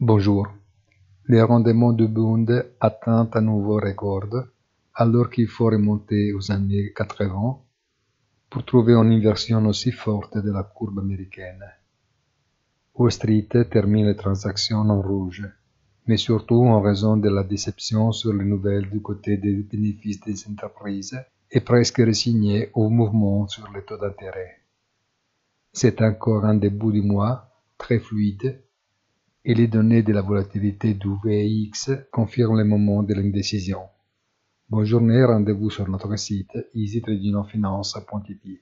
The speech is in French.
Bonjour. Les rendements de Bund atteint un nouveau record alors qu'il faut remonter aux années 80 pour trouver une inversion aussi forte de la courbe américaine. Wall Street termine les transactions en rouge, mais surtout en raison de la déception sur les nouvelles du côté des bénéfices des entreprises et presque résigné au mouvement sur les taux d'intérêt. C'est encore un début du mois très fluide et les données de la volatilité du VIX confirment le moment de l'indécision. Bonne journée, rendez-vous sur notre site easytradingfinance.it.